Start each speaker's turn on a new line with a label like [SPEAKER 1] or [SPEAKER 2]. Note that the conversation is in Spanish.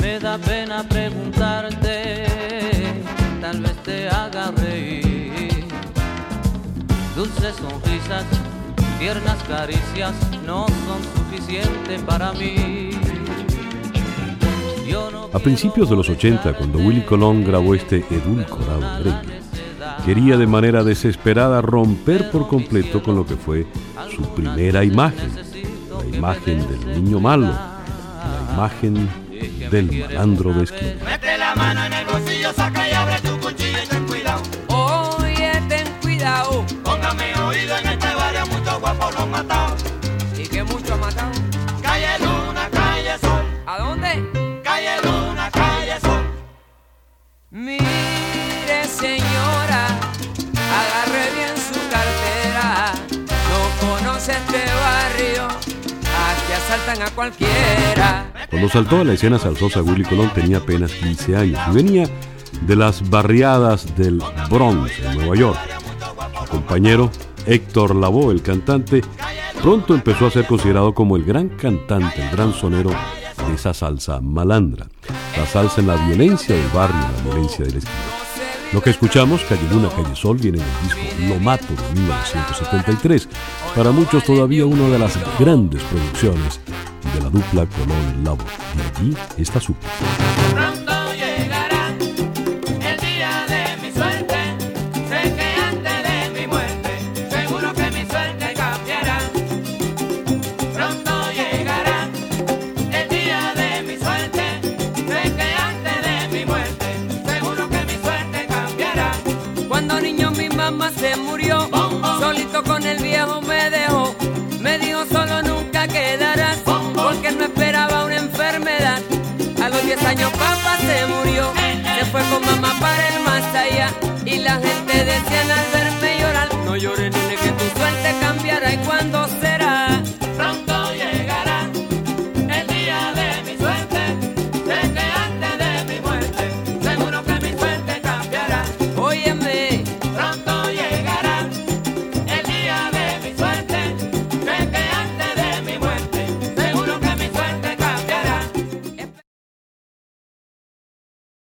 [SPEAKER 1] Me da pena preguntarte, tal vez te haga reír. Dulces sonrisas, tiernas caricias no son suficientes para mí.
[SPEAKER 2] A principios de los 80, cuando Willy Colón grabó este edulcorado merengue, quería de manera desesperada romper por completo con lo que fue su primera imagen, la imagen del niño malo, la imagen del malandro de esquina.
[SPEAKER 3] Mete la mano en el bolsillo, saca y abre tu cuchillo y ten cuidado.
[SPEAKER 4] Oye, ten cuidado.
[SPEAKER 3] Póngame oído en este barrio, muchos guapos los matado.
[SPEAKER 4] ¿Y que mucho ha matado?
[SPEAKER 3] Calle Luna, calle Sol.
[SPEAKER 4] ¿A dónde?
[SPEAKER 3] Calle Luna, calle Sol.
[SPEAKER 4] Mire, señora, agarre bien su cartera. No conoce este barrio, aquí asaltan a cualquiera.
[SPEAKER 2] Cuando saltó a la escena salsosa, Willy Colón tenía apenas 15 años y venía de las barriadas del Bronx, en Nueva York. Su compañero, Héctor Lavoe, el cantante, pronto empezó a ser considerado como el gran cantante, el gran sonero de esa salsa malandra. La salsa en la violencia del barrio, la violencia del esquina. Lo que escuchamos, Calle Luna, Calle Sol, viene del disco Lo Mato de 1973, para muchos todavía una de las grandes producciones de la dupla Colón Lavo. Y allí está su.
[SPEAKER 3] Pronto llegará el día de mi suerte. Sé que antes de mi muerte, seguro que mi suerte cambiará. Pronto llegará el día de mi suerte. Sé que antes de mi muerte, seguro que mi suerte cambiará.
[SPEAKER 4] Cuando niño mi mamá se murió, solito con el viejo me dejó. La gente decía